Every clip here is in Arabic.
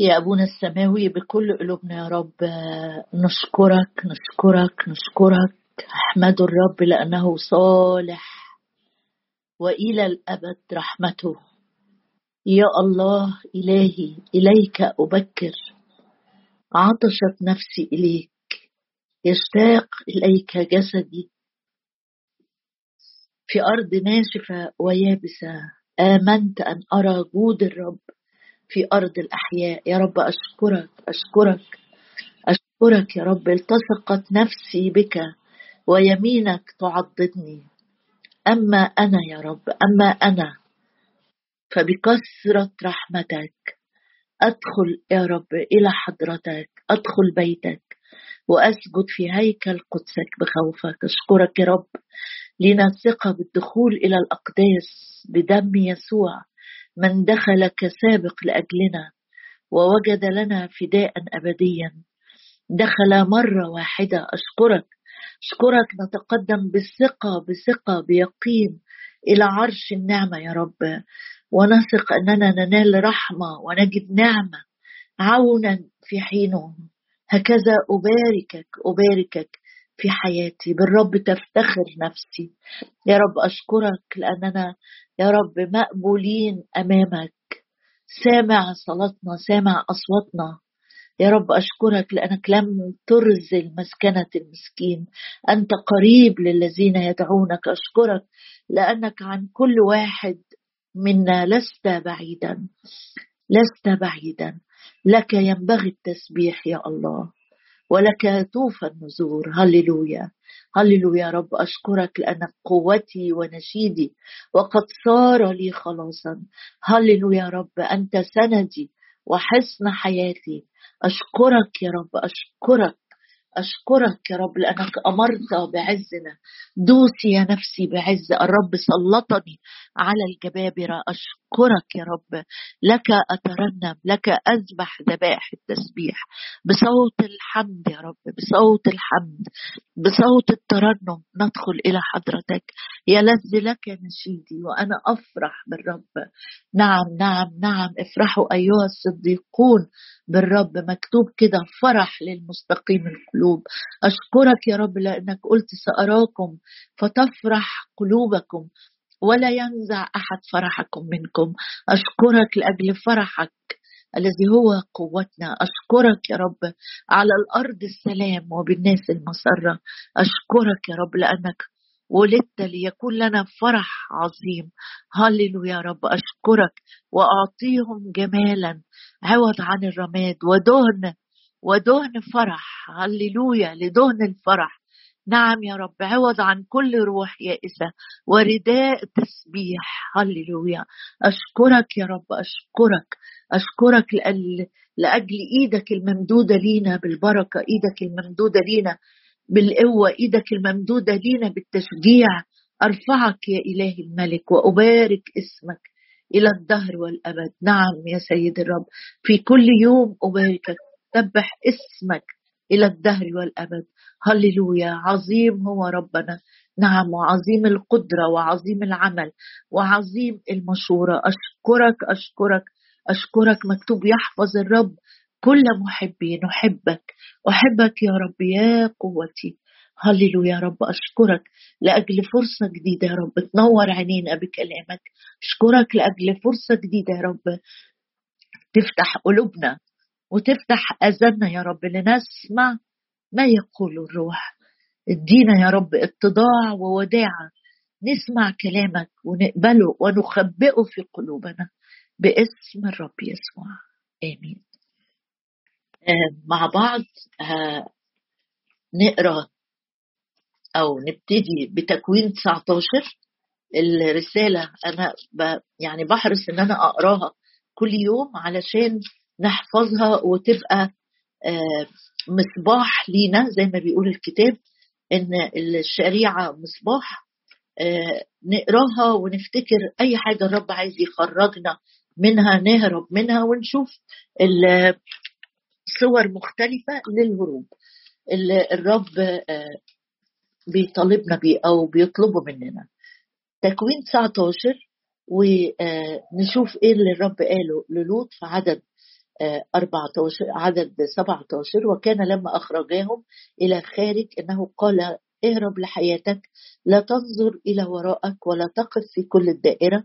يا أبونا السماوي بكل قلوبنا يا رب نشكرك نشكرك نشكرك. أحمد الرب لأنه صالح وإلى الأبد رحمته. يا الله إلهي إليك أبكر. عطشت نفسي إليك. يشتاق إليك جسدي. في أرض ناشفة ويابسة آمنت أن أرى جود الرب. في أرض الأحياء. يا رب أشكرك أشكرك أشكرك يا رب. التصقت نفسي بك ويمينك تعضدني. أما أنا يا رب أما أنا فبكثرة رحمتك أدخل يا رب إلى حضرتك أدخل بيتك وأسجد في هيكل قدسك بخوفك. أشكرك يا رب لنا ثقة بالدخول إلى الأقداس بدم يسوع. من دخل كسابق لأجلنا ووجد لنا فداء أبديا. دخل مرة واحدة أشكرك أشكرك نتقدم بثقة بثقة بيقين إلى عرش النعمة يا رب. ونثق أننا ننال رحمة ونجد نعمة عونا في حينه هكذا أباركك أباركك في حياتي. بالرب تفتخر نفسي. يا رب أشكرك لأننا يا رب مقبولين أمامك. سامع صلاتنا سامع أصواتنا. يا رب أشكرك لأنك لم ترزل مسكنة المسكين. أنت قريب للذين يدعونك. أشكرك لأنك عن كل واحد منا لست بعيدا لست بعيدا. لك ينبغي التسبيح يا الله. ولك توفى النزور. هللويا. هللويا رب أشكرك لأنك قوتي ونشيدي وقد صار لي خلاصا. هللويا رب أنت سندي وحصن حياتي. أشكرك يا رب أشكرك أشكرك يا رب لأنك أمرت بعزنا. دوسي يا نفسي بعز. الرب سلطني على الجبابرة. أشكرك يا رب. لك أترنم لك أذبح ذبائح التسبيح. بصوت الحمد يا رب بصوت الحمد بصوت الترنم ندخل إلى حضرتك. يلذ لك نشيدي وأنا أفرح بالرب. نعم نعم نعم. افرحوا أيها الصديقون بالرب. مكتوب كده فرح للمستقيم القلوب. أشكرك يا رب لأنك قلت سأراكم فتفرح قلوبكم. ولا ينزع أحد فرحكم منكم. أشكرك لأجل فرحك الذي هو قوتنا. أشكرك يا رب على الأرض السلام وبالناس المسرة. أشكرك يا رب لأنك ولدت ليكون لنا فرح عظيم. هللو يا رب. أشكرك وأعطيهم جمالا. عوض عن الرماد ودهن ودهن فرح. هللويا. لدهن الفرح. نعم يا رب عوض عن كل روح يائسة ورداء تسبيح هللويا. أشكرك يا رب أشكرك أشكرك لأجل إيدك الممدودة لينا بالبركة إيدك الممدودة لينا بالقوة إيدك الممدودة لينا بالتشجيع. أرفعك يا إلهي الملك وأبارك اسمك إلى الدهر والأبد. نعم يا سيد الرب في كل يوم أباركك سبح اسمك إلى الدهر والأبد. هللويا. عظيم هو ربنا. نعم وعظيم القدرة وعظيم العمل وعظيم المشورة. أشكرك أشكرك أشكرك. مكتوب يحفظ الرب كل محبي نحبك أحبك يا رب. يا قوتي. هللو يا رب أشكرك لأجل فرصة جديدة يا رب. تنور عينينا بكلامك. أشكرك لأجل فرصة جديدة يا رب. تفتح قلوبنا. وتفتح أذاننا يا رب لنسمع ما يقول الروح. ادينا يا رب اتضاع ووداعة نسمع كلامك ونقبله ونخبئه في قلوبنا. باسم الرب يسوع. آمين. آه، مع بعض آه، نقرأ أو نبتدي بتكوين 19 الرسالة أنا يعني بحرص إن أنا أقراها كل يوم علشان نحفظها وتبقى آه، مصباح لينا زي ما بيقول الكتاب إن الشريعة مصباح نقراها ونفتكر أي حاجة الرب عايز يخرجنا منها نهرب منها ونشوف صور مختلفة للهروب. اللي الرب آه، بيطالبنا بيه أو بيطلبه مننا. تكوين 19 ونشوف آه، إيه اللي الرب قاله للوط في عدد 14 عدد 17 وكان لما أخرجاهم إلى خارج إنه قال اهرب لحياتك لا تنظر إلى وراءك ولا تقف في كل الدائرة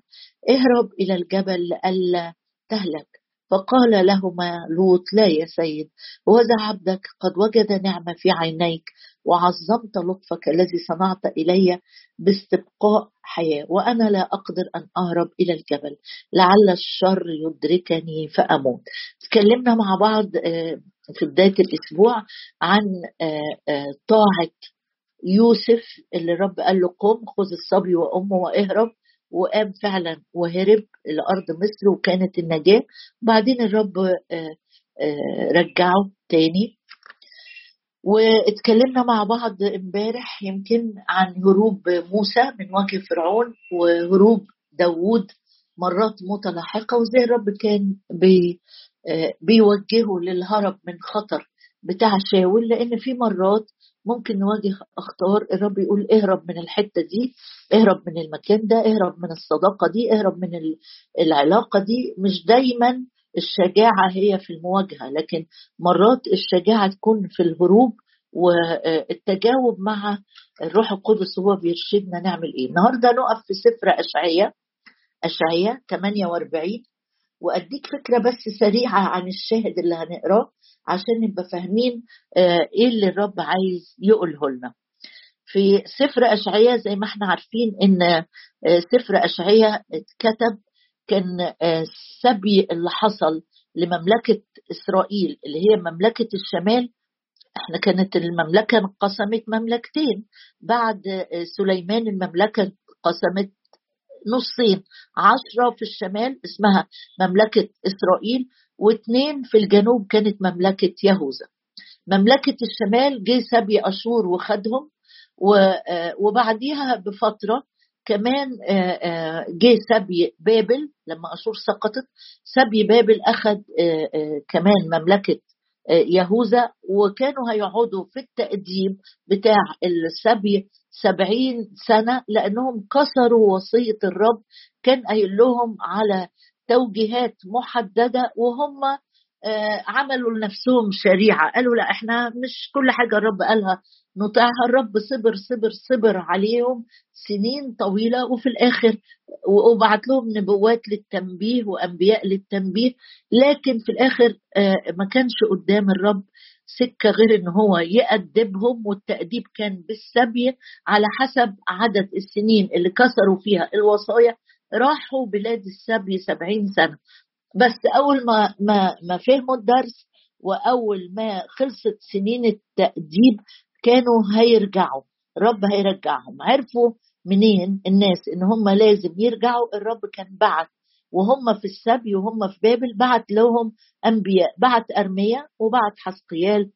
اهرب إلى الجبل لئلا تهلك. فقال لهما لوط لا يا سيد وذا عبدك قد وجد نعمة في عينيك وعظمت لطفك الذي صنعت إلي باستبقاء حياة وأنا لا أقدر أن أهرب إلى الجبل لعل الشر يدركني فأموت. تكلمنا مع بعض آه، في بداية الأسبوع عن آه، آه، طاعة يوسف اللي رب قال له قم خذ الصبي وأمه واهرب وقام فعلا وهرب لأرض مصر وكانت النجاة. بعدين الرب رجعه تاني. واتكلمنا مع بعض امبارح يمكن عن هروب موسى من وجه فرعون وهروب داوود مرات متلاحقة وزي الرب كان بي بيوجهه للهرب من خطر بتاع شاول لأن في مرات ممكن نواجه أخطار الرب يقول اهرب من الحتة دي اهرب من المكان ده اهرب من الصداقة دي اهرب من العلاقة دي. مش دايما الشجاعة هي في المواجهة لكن مرات الشجاعة تكون في الهروب والتجاوب مع الروح القدس هو بيرشدنا نعمل إيه. النهاردة نقف في سفر أشعية أشعية 48 وأديك فكرة بس سريعة عن الشاهد اللي هنقراه عشان نبقى فاهمين آه، إيه اللي الرب عايز يقوله لنا. في سفر أشعية زي ما إحنا عارفين إن آه، سفر أشعية اتكتب كان السبي آه، اللي حصل لمملكة إسرائيل اللي هي مملكة الشمال. إحنا كانت المملكة انقسمت مملكتين بعد سليمان المملكة انقسمت نصين عشرة في الشمال اسمها مملكة إسرائيل واثنين في الجنوب كانت مملكة يهوذا. مملكة الشمال جه سبي أشور وخدهم آه، وبعديها بفترة كمان آه، آه، جه سبي بابل لما أشور سقطت سبي بابل آه، كمان مملكة يهوذا وكانوا هيقعدوا في التقديم بتاع السبي سبعين سنة لأنهم كسروا وصية الرب. كان قايل لهم على توجيهات محددة وهم عملوا لنفسهم شريعة. قالوا لا إحنا مش كل حاجة الرب قالها. نطيعها الرب صبر صبر صبر عليهم سنين طويلة وفي الآخر وبعت لهم نبوات للتنبيه وأنبياء للتنبيه. لكن في الآخر آه، ما كانش قدام الرب. سكة غير إن هو يأدبهم والتأديب كان بالسبي على حسب عدد السنين اللي كسروا فيها الوصايا. راحوا بلاد السبي سبعين سنة. بس أول ما ما ما فهموا الدرس وأول ما خلصت سنين التأديب كانوا هيرجعوا. الرب هيرجعهم. عرفوا منين الناس إن هم لازم يرجعوا؟ الرب كان بعت وهم في السبي وهم في بابل بعت لهم أنبياء بعت أرميا وبعت حسقيال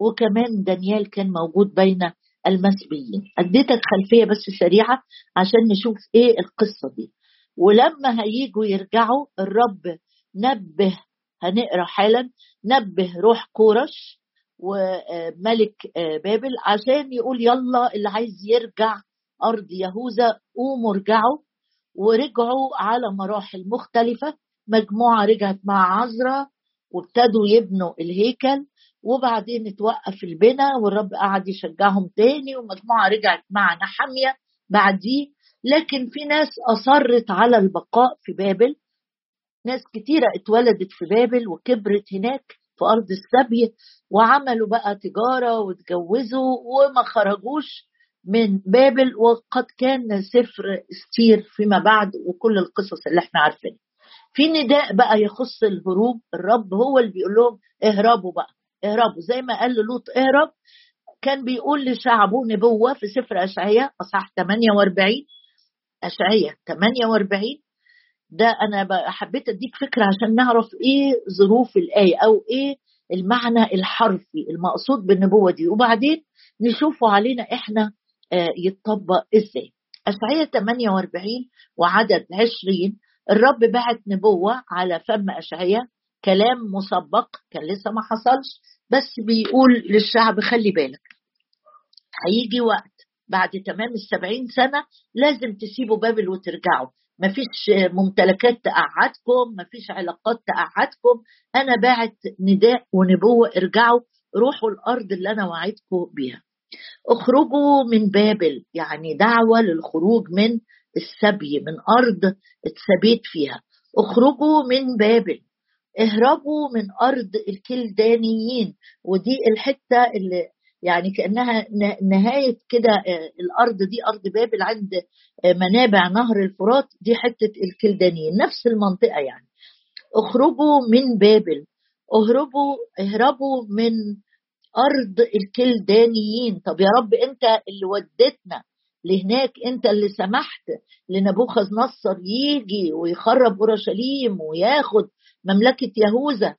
وكمان دانيال كان موجود بين المسبيين اديتك خلفيه بس سريعة عشان نشوف إيه القصة دي. ولما هيجوا يرجعوا الرب نبه هنقرأ حالا نبه روح كورش وملك بابل عشان يقول يلا اللي عايز يرجع أرض يهوذا قوموا ارجعوا. ورجعوا على مراحل مختلفة. مجموعة رجعت مع عزرا وابتدوا يبنوا الهيكل وبعدين اتوقف البناء والرب قعد يشجعهم تاني ومجموعة رجعت مع نحمية بعديه. لكن في ناس أصرت على البقاء في بابل. ناس كتيرة اتولدت في بابل وكبرت هناك في أرض السبي وعملوا بقى تجارة واتجوزوا وما خرجوش من بابل وقد كان سفر استير فيما بعد وكل القصص اللي إحنا عارفينها. في نداء بقى يخص الهروب الرب هو اللي بيقول لهم اهربوا بقى اهربوا. زي ما قال لوط اهرب كان بيقول لشعبه نبوة في سفر اشعياء أصحاح 48 اشعياء 48 ده أنا حبيت أديك فكرة عشان نعرف إيه ظروف الآية أو إيه المعنى الحرفي المقصود بالنبوة دي. وبعدين نشوفه علينا إحنا آه، يتطبق إزاي؟ اشعياء 48 وعدد 20 الرب بعت نبوة على فم اشعياء كلام مسبق كان لسه ما حصلش بس بيقول للشعب خلي بالك هيجي وقت بعد تمام السبعين سنة لازم تسيبوا بابل وترجعوا مفيش ممتلكات تقعدكم مفيش علاقات تقعدكم أنا باعت نداء ونبوة ارجعوا روحوا الأرض اللي أنا وعدتكم بيها. اخرجوا من بابل يعني دعوة للخروج من السبي من أرض اتثبيت فيها. اخرجوا من بابل اهربوا من أرض الكلدانيين. ودي الحتة اللي يعني كأنها نهاية كده آه، الأرض دي أرض بابل عند آه، منابع نهر الفرات. دي حتة الكلدانيين نفس المنطقة يعني. اخرجوا من بابل اهربوا اهربوا من أرض الكلدانيين. طب يا رب أنت اللي ودتنا لهناك أنت اللي سمحت لنبوخذ نصر يجي ويخرب أورشليم وياخد مملكة يهوذا.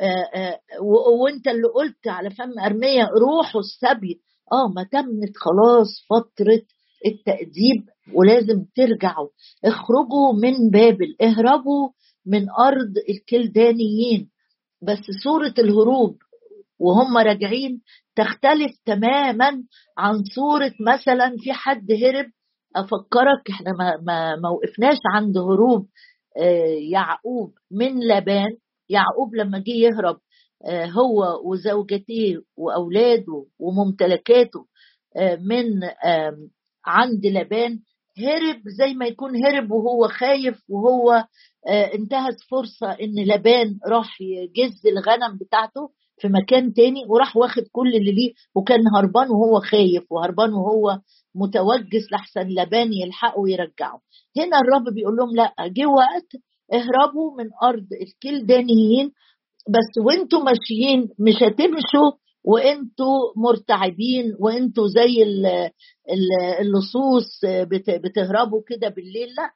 آه، آه، وأنت اللي قلت على فم أرمية روحوا السبي. آه ما تمت خلاص فترة التأديب ولازم ترجعوا. اخرجوا من بابل اهربوا من أرض الكلدانيين. بس صورة الهروب وهم راجعين تختلف تماما عن صورة مثلا في حد هرب. أفكرك إحنا ما ما, ما وقفناش عند هروب آه، يعقوب من لبان. يعقوب لما جه يهرب آه، هو وزوجته وأولاده وممتلكاته آه، من عند لبان. هرب زي ما يكون هرب وهو خايف وهو انتهز فرصة إن لبان راح يجز الغنم بتاعته. في مكان تاني وراح واخد كل اللي ليه وكان هربان وهو خايف وهربان وهو متوجس لحسن لبان يلحقه ويرجعه. هنا الرب بيقول لهم لا جه وقت اهربوا من أرض الكلدانيين بس وانتوا ماشيين مش هتمشوا وانتوا مرتعبين وانتوا زي اللصوص بتهربوا كده بالليل لا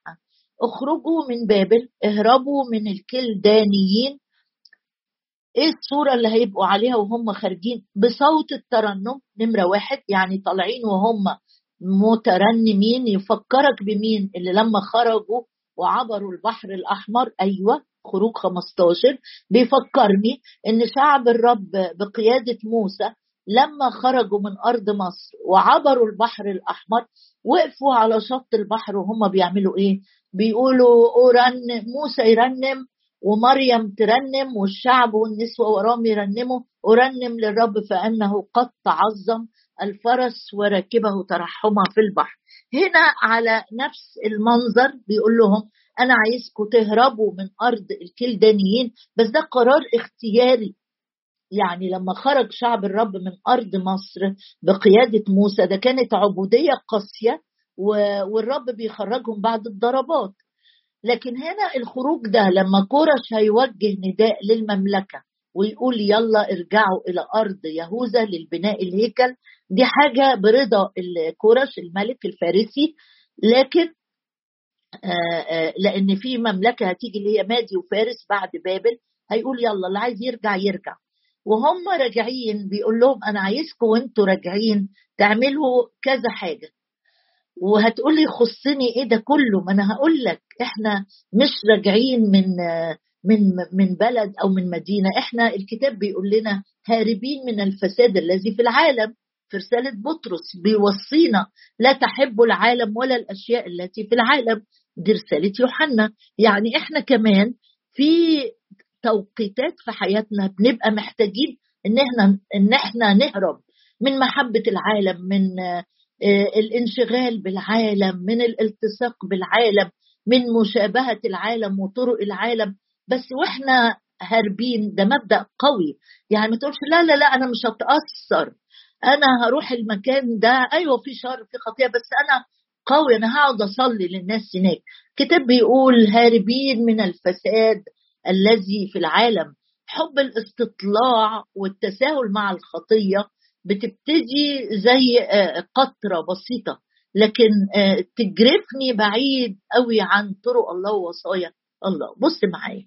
اخرجوا من بابل اهربوا من الكلدانيين إيه الصورة اللي هيبقوا عليها وهم خارجين؟ بصوت الترنم نمرة واحد يعني طالعين وهم مترنمين يفكرك بمين؟ اللي لما خرجوا وعبروا البحر الأحمر أيوة خروج 15 بيفكرني إن شعب الرب بقيادة موسى لما خرجوا من أرض مصر وعبروا البحر الأحمر وقفوا على شط البحر وهم بيعملوا إيه؟ بيقولوا أورن موسى يرنم ومريم ترنم والشعب والنسوة وراهم يرنموا أرنم للرب فأنه قد تعظم الفرس وراكبه ترحما في البحر. هنا على نفس المنظر بيقول لهم أنا عايزكم تهربوا من أرض الكلدانيين. بس ده قرار اختياري. يعني لما خرج شعب الرب من أرض مصر بقيادة موسى ده كانت عبودية قاسية والرب بيخرجهم بعد الضربات. لكن هنا الخروج ده لما كورش هيوجه نداء للمملكة ويقول يلا ارجعوا إلى أرض يهوذا للبناء الهيكل دي حاجة برضا كورش الملك الفارسي لكن آه، آه، لأن في مملكة هتيجي اللي هي مادي وفارس بعد بابل هيقول يلا اللي عايز يرجع يرجع. وهم راجعين بيقول لهم أنا عايزكم وأنتوا راجعين تعملوا كذا حاجة. وهتقولي يخصني إيه ده كله؟ ما أنا هقول لك. إحنا مش راجعين من من من بلد أو من مدينة. إحنا الكتاب بيقول لنا هاربين من الفساد الذي في العالم. في رسالة بطرس بيوصينا لا تحبوا العالم ولا الأشياء التي في العالم. دي رسالة يوحنا. يعني إحنا كمان في توقيتات في حياتنا بنبقى محتاجين إن إحنا إن إحنا نهرب من محبة العالم من آه، الانشغال بالعالم من الالتصاق بالعالم. من مشابهة العالم وطرق العالم بس وإحنا هاربين ده مبدأ قوي. يعني ما تقولش لا لا لا أنا مش هتأثر. أنا هروح المكان ده أيوه في شر في خطيه بس أنا قوي أنا هقعد أصلي للناس هناك. كتاب بيقول هاربين من الفساد الذي في العالم. حب الاستطلاع والتساهل مع الخطية بتبتدي زي آه، قطرة بسيطة. لكن آه، تجرفني بعيد قوي عن طرق الله ووصايا الله. بص معايا.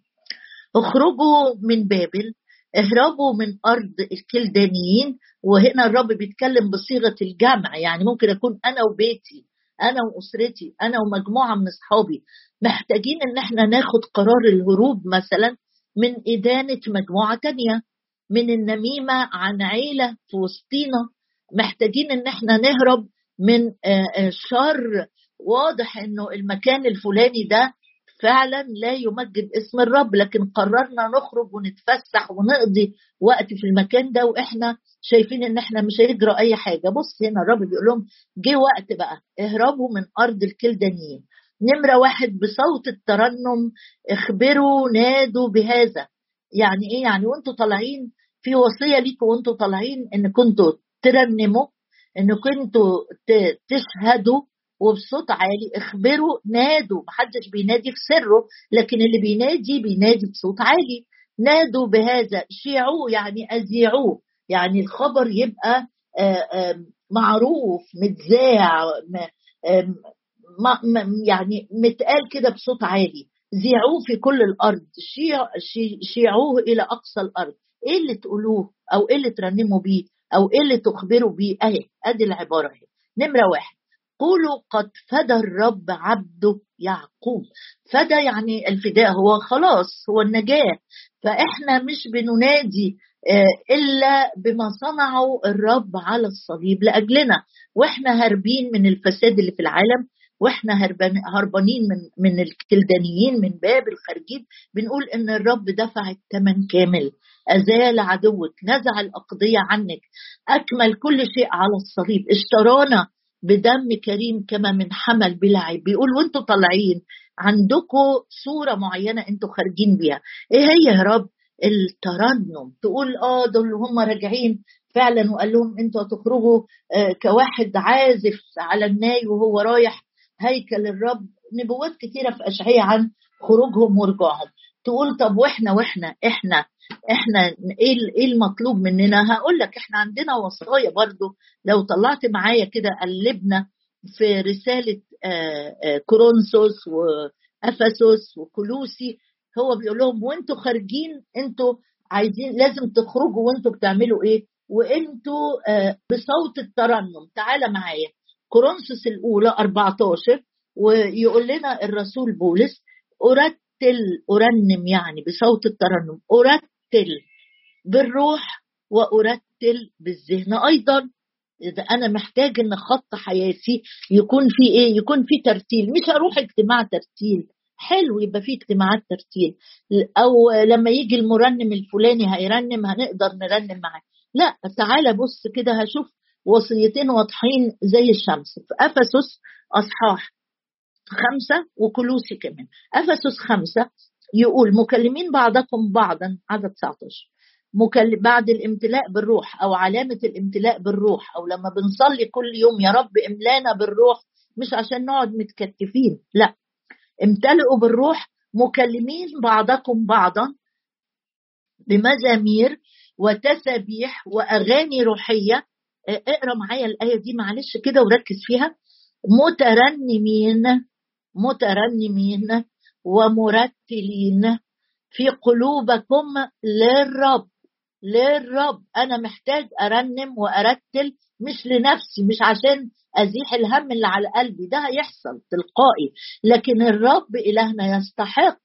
اخرجوا من بابل اهربوا من أرض الكلدانيين وهنا الرب بيتكلم بصيغة الجمع. يعني ممكن أكون أنا وبيتي أنا وأسرتي أنا ومجموعة من أصحابي. محتاجين إن إحنا ناخد قرار الهروب مثلا من إدانة مجموعة تانية من النميمة عن عيلة في وسطينا. محتاجين إن إحنا نهرب من آه، آه، شر واضح إنه المكان الفلاني ده فعلا لا يمجد اسم الرب لكن قررنا نخرج ونتفسح ونقضي وقت في المكان ده وإحنا شايفين إن إحنا مش هيجرى أي حاجة. بص هنا الرب بيقول لهم جه وقت بقى اهربوا من أرض الكلدانيين. نمرة واحد بصوت الترنم اخبروا نادوا بهذا. يعني إيه؟ يعني وأنتوا طالعين في وصية ليكم وأنتوا طالعين إن كنتوا ترنموا ان كنتوا تشهدوا وبصوت عالي اخبروا نادوا. محدش بينادي في سره لكن اللي بينادي بينادي بصوت عالي. نادوا بهذا. شيعوه يعني أذيعوه. يعني الخبر يبقى معروف متذاع يعني متقال كده بصوت عالي. ذيعوه في كل الأرض. شيعوه إلى أقصى الأرض. إيه اللي تقولوه أو إيه اللي ترنموا بيه؟ أو إيه اللي تخبروا بيه؟ أهي أدي العبارة أهي. نمرة واحد. قولوا قد فدى الرب عبده يعقوب. فدى يعني الفداء هو خلاص هو النجاة. فإحنا مش بننادي آه، إلا بما صنعه الرب على الصليب لأجلنا. وإحنا هاربين من الفساد اللي في العالم وإحنا هربانين من من الكلدانيين من باب الخارجين بنقول إن الرب دفع الثمن كامل. أزال عدوك نزع الأقضية عنك. أكمل كل شيء على الصليب. اشترانا بدم كريم كما من حمل بلا عيب بيقول وانتوا طالعين عندكم صورة معينة أنتوا خارجين بيها. إيه هي يا رب؟ الترنم. تقول آه دول هم راجعين فعلا وقال لهم أنتوا هتخرجوا آه كواحد عازف على الناي وهو رايح هيكل الرب نبوات كثيرة في اشعياء عن خروجهم ورجوعهم. تقول طب وإحنا وإحنا إحنا إحنا إيه إيه المطلوب مننا؟ هقول لك إحنا عندنا وصايا برضو. لو طلعت معايا كده قلبنا في رسالة آه، آه، كورنثوس وأفسس وكلوسي هو بيقول لهم وإنتوا خارجين إنتوا عايزين لازم تخرجوا وإنتوا بتعملوا إيه؟ وإنتوا آه، بصوت الترنم. تعالى معايا. كورنثوس الأولى 14 ويقول لنا الرسول بولس أرتل أرنم يعني بصوت الترنم أرتل بالروح وأرتل بالذهن. أيضا إذا أنا محتاج إن خط حياتي يكون في إيه؟ يكون في ترتيل. مش هروح اجتماع ترتيل. حلو يبقى في اجتماعات ترتيل. أو لما يجي المرنم الفلاني هيرنم هنقدر نرنم معاه. لا تعالى بص كده هشوف وصيتين واضحين زي الشمس. في أفسس أصحاح خمسة وكلوسي كمان أفسس خمسة يقول مكلمين بعضكم بعضا عدد 19 مكلم بعد الامتلاء بالروح أو علامة الامتلاء بالروح أو لما بنصلي كل يوم يا رب املانا بالروح مش عشان نقعد متكتفين لا. امتلئوا بالروح مكلمين بعضكم بعضا بمزامير وتسابيح وأغاني روحية اقرأ معايا الآية دي معلش كده وركز فيها. مترنمين مترنمين ومرتلين في قلوبكم للرب للرب. أنا محتاج أرنم وأرتل مش لنفسي مش عشان أزيح الهم اللي على قلبي. ده هيحصل تلقائي. لكن الرب إلهنا يستحق.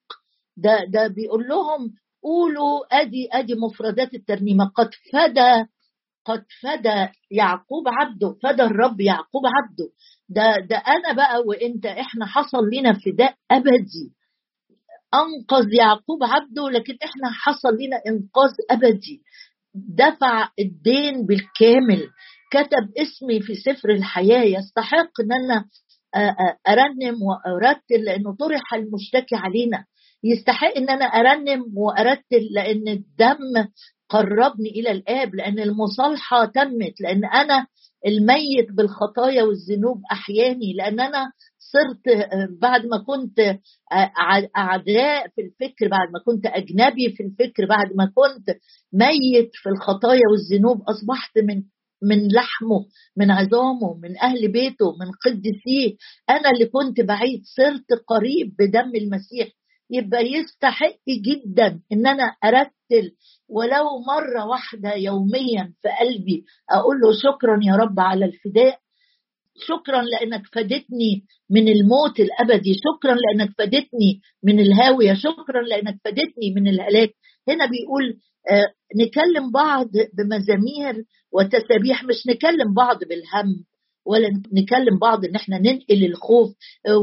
ده ده بيقول لهم قولوا أدي أدي مفردات الترنيمة. قد فدى قد فدى يعقوب عبده فدى الرب يعقوب عبده. ده ده أنا بقى وإنت إحنا حصل لنا فداء أبدي. أنقذ يعقوب عبده لكن إحنا حصل لنا إنقاذ أبدي. دفع الدين بالكامل. كتب اسمي في سفر الحياة. يستحق إن أنا أرنم وأرتل لأنه طرح المشتكي علينا. يستحق إن أنا أرنم وأرتل لأن الدم قربني إلى الآب لأن المصالحة تمت لأن أنا الميت بالخطايا والذنوب أحياني لأن أنا صرت بعد ما كنت أعداء في الفكر بعد ما كنت أجنبي في الفكر بعد ما كنت ميت في الخطايا والذنوب أصبحت من من لحمه من عظامه من أهل بيته من قدسيه. أنا اللي كنت بعيد صرت قريب بدم المسيح. يبقى يستحق جدا إن أنا أرتل ولو مرة واحدة يوميا في قلبي أقول له شكرا يا رب على الفداء شكرا لأنك فدتني من الموت الأبدي شكرا لأنك فدتني من الهاوية شكرا لأنك فدتني من الهلاك. هنا بيقول آه نكلم بعض بمزامير وتسابيح مش نكلم بعض بالهم. ولا نكلم بعض إن إحنا ننقل الخوف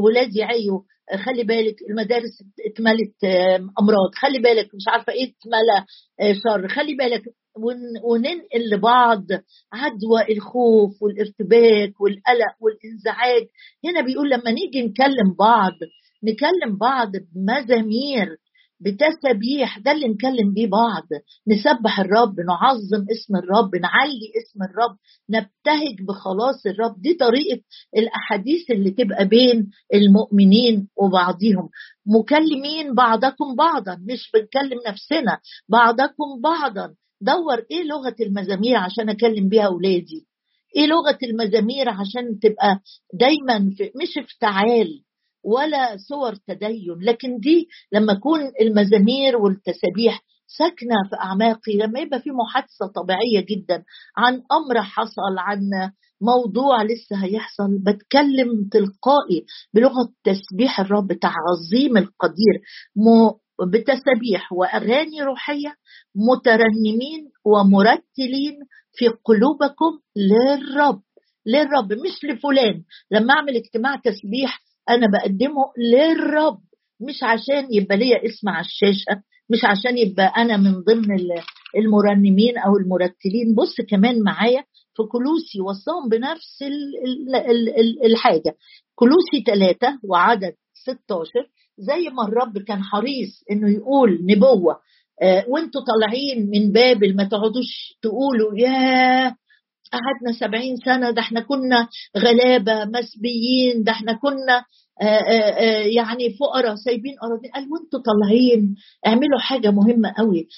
ولادي يعيوا خلي بالك المدارس اتملت أمراض خلي بالك مش عارفة إيه اتملى شر خلي بالك وننقل لبعض عدوى الخوف والارتباك والقلق والإنزعاج. هنا بيقول لما نيجي نكلم بعض نكلم بعض بمزامير بتسبيح ده اللي نكلم بيه بعض. نسبح الرب نعظم اسم الرب نعلي اسم الرب نبتهج بخلاص الرب. دي طريقة الأحاديث اللي تبقى بين المؤمنين وبعضهم مكلمين بعضكم بعضا مش بنكلم نفسنا بعضكم بعضا. دور إيه لغة المزامير عشان أكلم بيها أولادي؟ إيه لغة المزامير عشان تبقى دايما في مش افتعال ولا صور تدين. لكن دي لما يكون المزامير والتسابيح ساكنة في اعماقي لما يبقى في محادثة طبيعية جدا عن أمر حصل عن موضوع لسه هيحصل بتكلم تلقائي بلغة تسبيح الرب تعظيم القدير بتسابيح وأغاني روحية مترنمين ومرتلين في قلوبكم للرب للرب مش لفلان. لما أعمل اجتماع تسبيح أنا بقدمه للرب مش عشان يبقى ليا اسم على الشاشة مش عشان يبقى أنا من ضمن المرنمين أو المرتلين. بص كمان معايا في كلوسي وصاهم بنفس الحاجة. كلوسي ثلاثة وعدد 16 زي ما الرب كان حريص إنه يقول نبوة آه وأنتوا طالعين من بابل ما تقعدوش تقولوا يا قعدنا سبعين سنة ده إحنا كنا غلابة مسبيين ده إحنا كنا آه، آه، آه، يعني فقراء سايبين أراضين. قال وأنتوا طالعين اعملوا حاجة مهمة قوي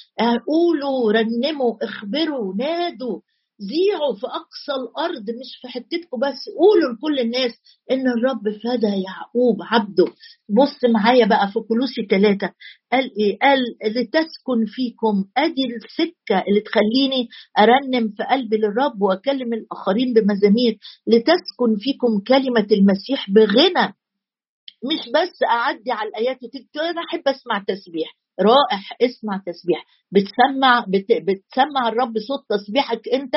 قولوا رنموا اخبروا نادوا. ذيعوا في أقصى الأرض مش في حتتكم بس قولوا لكل الناس إن الرب فدى يعقوب عبده. بص معايا بقى في كلوسي ثلاثة قال إيه؟ قال لتسكن فيكم. أدي السكة اللي تخليني أرنم في قلبي للرب وأكلم الآخرين بمزامير. لتسكن فيكم كلمة المسيح بغنى. مش بس أعدي على الآيات أنا أحب أسمع تسبيح. رائع اسمع تسبيح. بتسمع بت... بتسمع الرب صوت تسبيحك أنت؟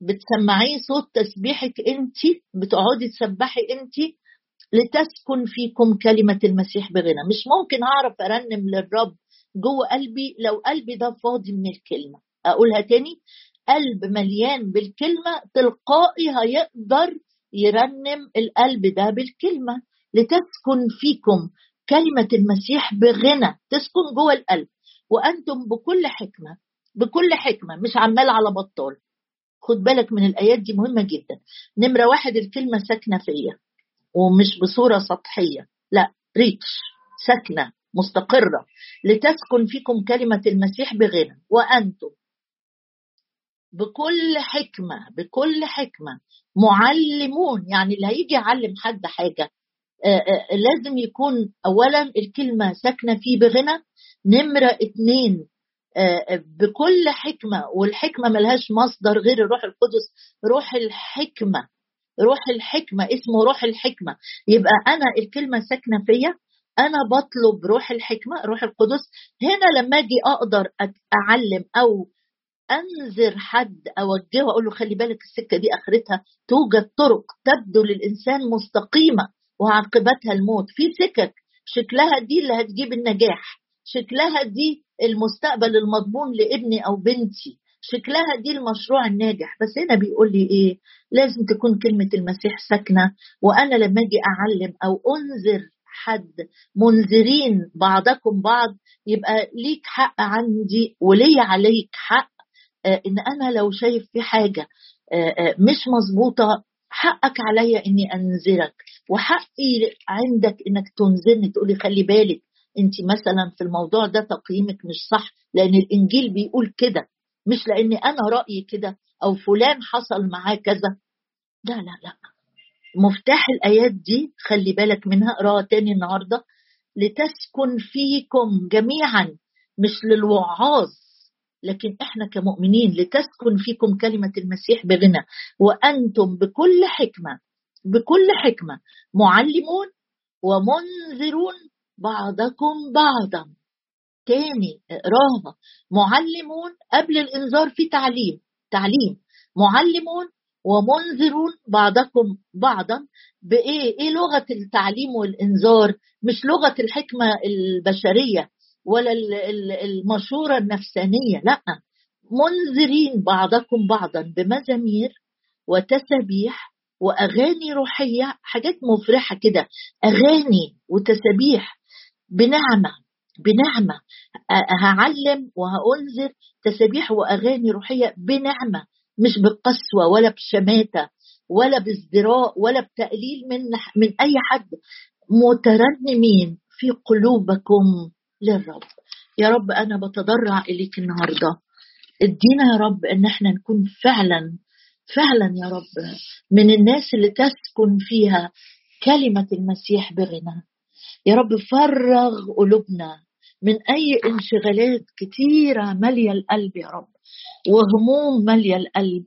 بتسمعيه صوت تسبيحك أنت؟ بتقعدي تسبحي أنت؟ لتسكن فيكم كلمة المسيح بغنى. مش ممكن أعرف أرنم للرب جوه قلبي لو قلبي ده فاضي من الكلمة. أقولها تاني؟ قلب مليان بالكلمة تلقائي هيقدر يرنم القلب ده بالكلمة لتسكن فيكم كلمة المسيح بغنى تسكن جوه القلب. وأنتم بكل حكمة بكل حكمة مش عمال على بطال. خد بالك من الآيات دي مهمة جدا. نمرة واحد الكلمة ساكنة فيا ومش بصورة سطحية. لا ريتش ساكنة مستقرة. لتسكن فيكم كلمة المسيح بغنى. وأنتم بكل حكمة بكل حكمة. معلمون يعني اللي هيجي يعلم حد حاجة آه، آه، لازم يكون اولا الكلمة ساكنة فيه بغنى نمرة اتنين آه، بكل حكمة والحكمة ملهاش مصدر غير الروح القدس روح الحكمة روح الحكمة اسمه روح الحكمة. يبقى أنا الكلمة ساكنة فيا أنا بطلب روح الحكمة روح القدس. هنا لما أجي أقدر أعلم أو أنذر حد أوجهه أقول له خلي بالك السكة دي آخرتها. توجد طرق تبدو للإنسان مستقيمة وعاقبتها الموت. في سكك. شكلها دي اللي هتجيب النجاح. شكلها دي المستقبل المضمون لابني أو بنتي. شكلها دي المشروع الناجح. بس هنا بيقول لي إيه؟ لازم تكون كلمة المسيح ساكنة. وأنا لما أجي أعلم أو أنذر حد منذرين بعضكم بعض يبقى ليك حق عندي ولي عليك حق إن أنا لو شايف في حاجة آه آه مش مظبوطة حقك عليا إني انذرك وحقي عندك إنك تنذرني تقولي خلي بالك أنت مثلا في الموضوع ده تقييمك مش صح لأن الإنجيل بيقول كده مش لأن أنا رأيي كده أو فلان حصل معاه كذا. لا لا لا. مفتاح الآيات دي خلي بالك منها اقراها تاني النهارده لتسكن فيكم جميعا مش للوعاظ. لكن إحنا كمؤمنين لتسكن فيكم كلمة المسيح بغنى وأنتم بكل حكمة بكل حكمة معلمون ومنذرون بعضكم بعضا. تاني اقراها معلمون قبل الإنذار في تعليم تعليم. معلمون ومنذرون بعضكم بعضا. بإيه؟ إيه لغة التعليم والإنذار؟ مش لغة الحكمة البشرية. ولا المشوره النفسانية لا. منذرين بعضكم بعضا بمزامير وتسابيح وأغاني روحية حاجات مفرحة كده. أغاني وتسابيح بنعمة بنعمة. هعلم وهأنذر تسابيح وأغاني روحية بنعمة مش بالقسوه ولا بشماتة ولا بازدراء ولا بتقليل من من أي حد. مترنمين في قلوبكم. للرب. يا رب أنا بتضرع إليك النهارده. ادينا يا رب أن إحنا نكون فعلا فعلا يا رب من الناس اللي تسكن فيها كلمة المسيح بغنى يا رب فرغ قلوبنا من أي انشغالات كتيرة مالية القلب يا رب وهموم مالية القلب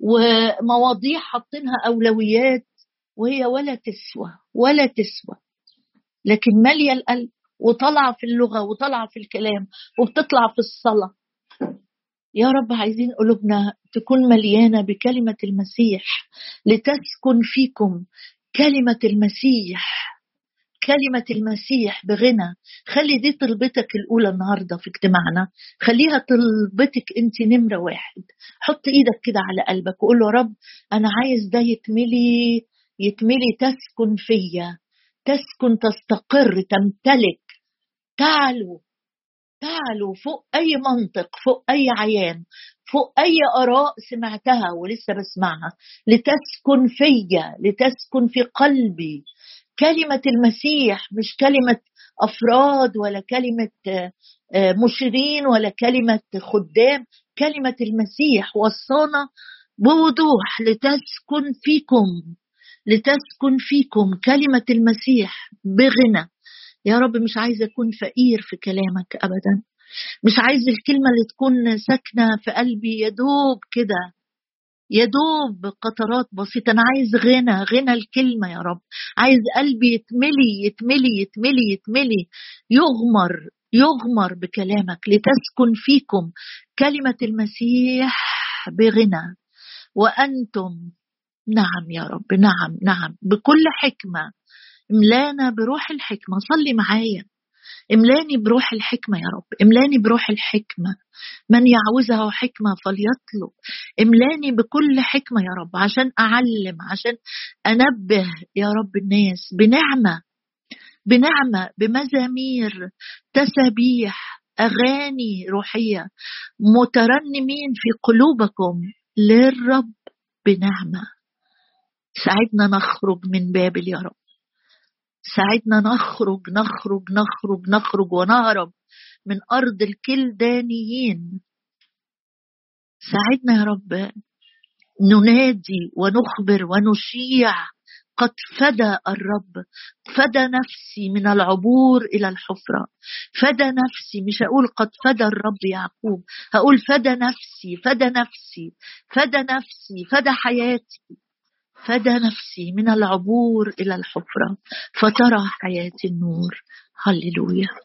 ومواضيع حاطينها أولويات وهي ولا تسوى ولا تسوى لكن مالية القلب وطالعه في اللغة وطالعه في الكلام وبتطلع في الصلاة. يا رب عايزين قلوبنا تكون مليانة بكلمة المسيح لتسكن فيكم كلمة المسيح. كلمة المسيح بغنى. خلي دي طلبتك الأولى النهاردة في اجتماعنا. خليها طلبتك أنت نمرة واحد. حط إيدك كده على قلبك وقول له رب أنا عايز ده يتملي يتملي تسكن فيا. تسكن تستقر تمتلك. تعلو تعلو فوق أي منطق فوق أي عيان فوق أي آراء سمعتها ولسه بسمعها. لتسكن فيا لتسكن في قلبي. كلمة المسيح مش كلمة أفراد ولا كلمة آه، مشيرين ولا كلمة خدام. كلمة المسيح وصانا بوضوح لتسكن فيكم لتسكن فيكم. كلمة المسيح بغنى. يا رب مش عايزة أكون فقير في كلامك أبدا. مش عايز الكلمة اللي تكون ساكنة في قلبي يدوب كده يا دوب قطرات بسيطة. أنا عايز غنى غنى الكلمة يا رب. عايز قلبي يتملي يتملي يتملي يتملي. يغمر يغمر بكلامك لتسكن فيكم كلمة المسيح بغنى. وأنتم نعم يا رب نعم نعم. بكل حكمة املانا بروح الحكمة. صلي معايا. املاني بروح الحكمة يا رب. املاني بروح الحكمة. من يعوزها حكمة فليطلب. املاني بكل حكمة يا رب. عشان أعلم عشان أنبه يا رب الناس بنعمة. بنعمة بمزامير تسابيح أغاني روحية. مترنمين في قلوبكم للرب بنعمة. ساعدنا نخرج من بابل يا رب. ساعدنا نخرج نخرج نخرج نخرج ونهرب من أرض الكلدانيين. ساعدنا يا رب ننادي ونخبر ونشيع. قد فدى الرب فدى نفسي من العبور إلى الحفرة. فدى نفسي مش هقول قد فدى الرب يعقوب هقول فدى نفسي فدى نفسي فدى نفسي فدى حياتي. فدى نفسي من العبور إلى الحفرة فترى حياتي النور. هللويا.